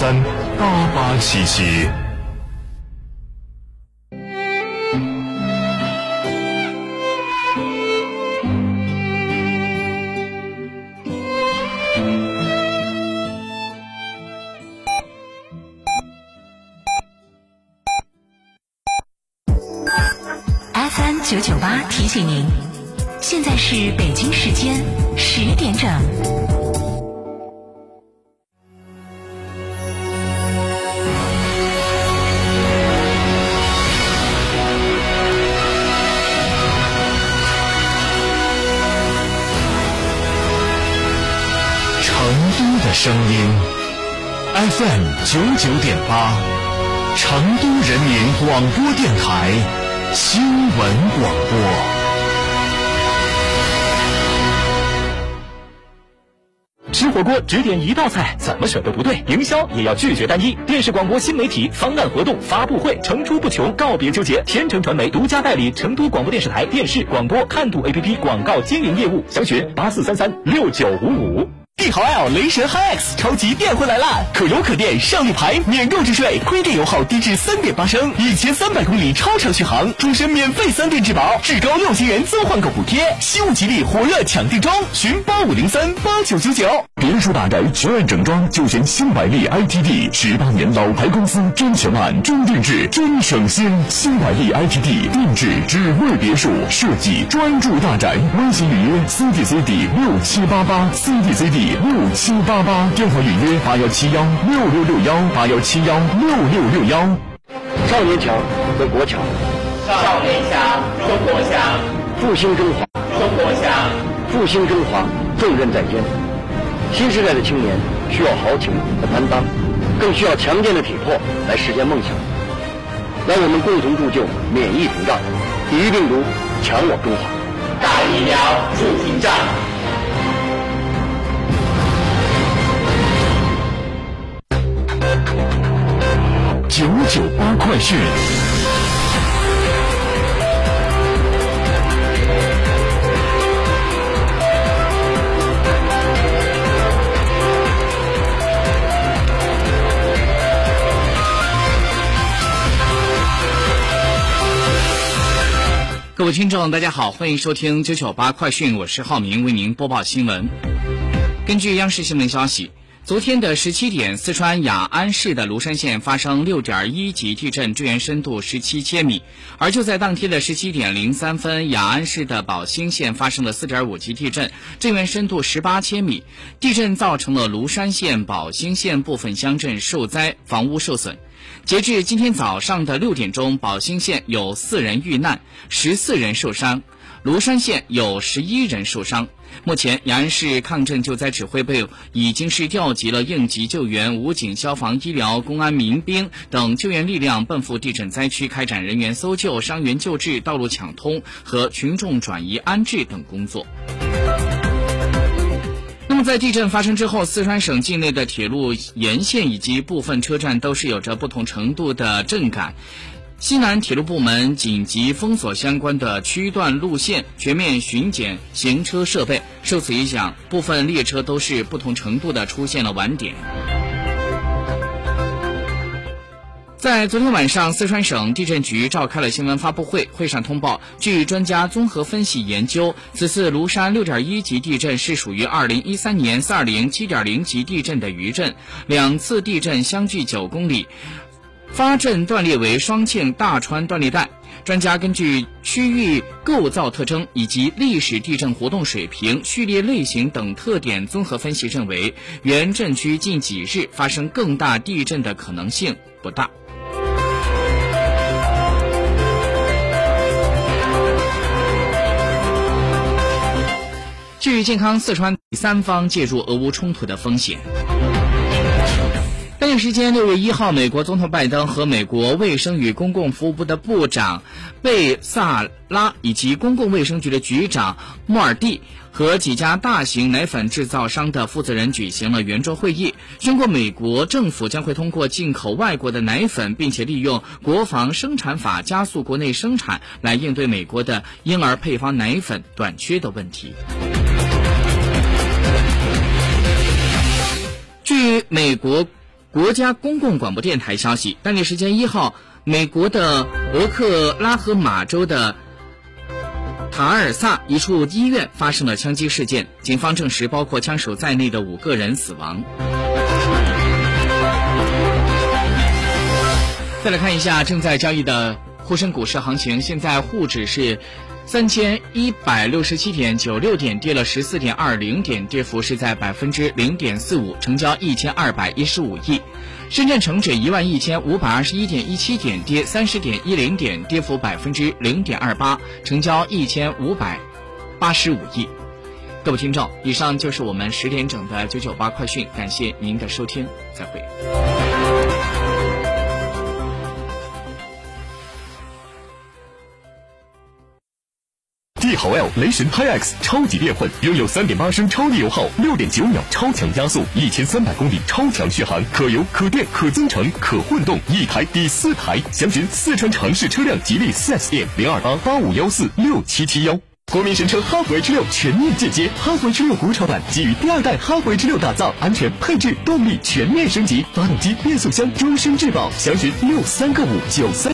三八八七七。FM 九九八提醒您，现在是北京时间十点整。的声音，FM 九九点八，成都人民广播电台新闻广播。吃火锅只点一道菜，怎么选都不对。营销也要拒绝单一。电视、广播、新媒体方案、活动、发布会层出不穷，告别纠结。天成传媒独家代理成都广播电视台电视、广播看度 APP 广告经营业务，详询八四三三六九五五。帝豪 L 雷神 HiX 超级电回来啦！可油可电，上绿牌，免购置税，亏电油耗低至三点八升，一千三百公里超长续航，终身免费三电质保，至高六千元增换购补贴，西物吉利火热抢定中，寻八五零三八九九九。别墅大宅全案整装就选新百利 ITD，十八年老牌公司，真全案、真定制、真省心。新百利 ITD 定制只为别墅设计，专注大宅。微信预约 CDCD 六七八八 CDCD 六七八八，电话预约八幺七幺六六六幺八幺七幺六六六幺。少年强则国强，少年强，中国强，复兴中华，中国强，复兴中华，重任在肩。新时代的青年需要豪情和担当，更需要强健的体魄来实现梦想。让我们共同铸就免疫屏障，抵御病毒，强我中华。打疫苗，筑屏障。九八快讯。各位听众，大家好，欢迎收听九九八快讯，我是浩明，为您播报新闻。根据央视新闻消息，昨天的十七点，四川雅安市的芦山县发生六点一级地震，震源深度十七千米。而就在当天的十七点零三分，雅安市的宝兴县发生了四点五级地震，震源深度十八千米。地震造成了芦山县、宝兴县部分乡镇受灾，房屋受损。截至今天早上的六点钟，宝兴县有四人遇难，十四人受伤；芦山县有十一人受伤。目前，雅安市抗震救灾指挥部已经是调集了应急救援、武警、消防、医疗、公安、民兵等救援力量，奔赴地震灾区开展人员搜救、伤员救治、道路抢通和群众转移安置等工作。那么，在地震发生之后，四川省境内的铁路沿线以及部分车站都是有着不同程度的震感。西南铁路部门紧急封锁相关的区段路线，全面巡检行车设备。受此影响，部分列车都是不同程度的出现了晚点。在昨天晚上，四川省地震局召开了新闻发布会，会上通报，据专家综合分析研究，此次芦山6.1级地震是属于2013年420 7.0级地震的余震，两次地震相距9公里，发震断裂为双庆大川断裂带。专家根据区域构造特征以及历史地震活动水平、序列类型等特点综合分析，认为原震区近几日发生更大地震的可能性不大。据健康，四川第三方介入俄乌冲突的风险。当地时间六月一号，美国总统拜登和美国卫生与公共服务部的部长贝萨拉以及公共卫生局的局长莫尔蒂和几家大型奶粉制造商的负责人举行了圆桌会议，宣布美国政府将会通过进口外国的奶粉，并且利用国防生产法加速国内生产，来应对美国的婴儿配方奶粉短缺的问题。据美国国家公共广播电台消息，当地时间一号，美国的俄克拉荷马州的塔尔萨一处医院发生了枪击事件，警方证实包括枪手在内的五个人死亡。再来看一下正在交易的沪深股市行情，现在沪指是。三千一百六十七点九六点，跌了十四点二零点，跌幅是在百分之零点四五，成交一千二百一十五亿。深圳成指一万一千五百二十一点一七点，跌三十点一零点，跌幅百分之零点二八，成交一千五百八十五亿。各位听众，以上就是我们十点整的九九八快讯，感谢您的收听，再会。帝豪 L 雷神 HiX 超级电混，拥有三点八升超低油耗、六点九秒超强加速、一千三百公里超强续航，可油、可电、可增程、可混动，一台抵四台。详询四川城市车辆吉利 4S 店零二八八五幺四六七七幺。国民神车哈弗 H 六全面进阶，哈弗 H 六国潮版基于第二代哈弗 H 六打造，安全配置动力全面升级，发动机变速箱终身质保。详询六三个五九三。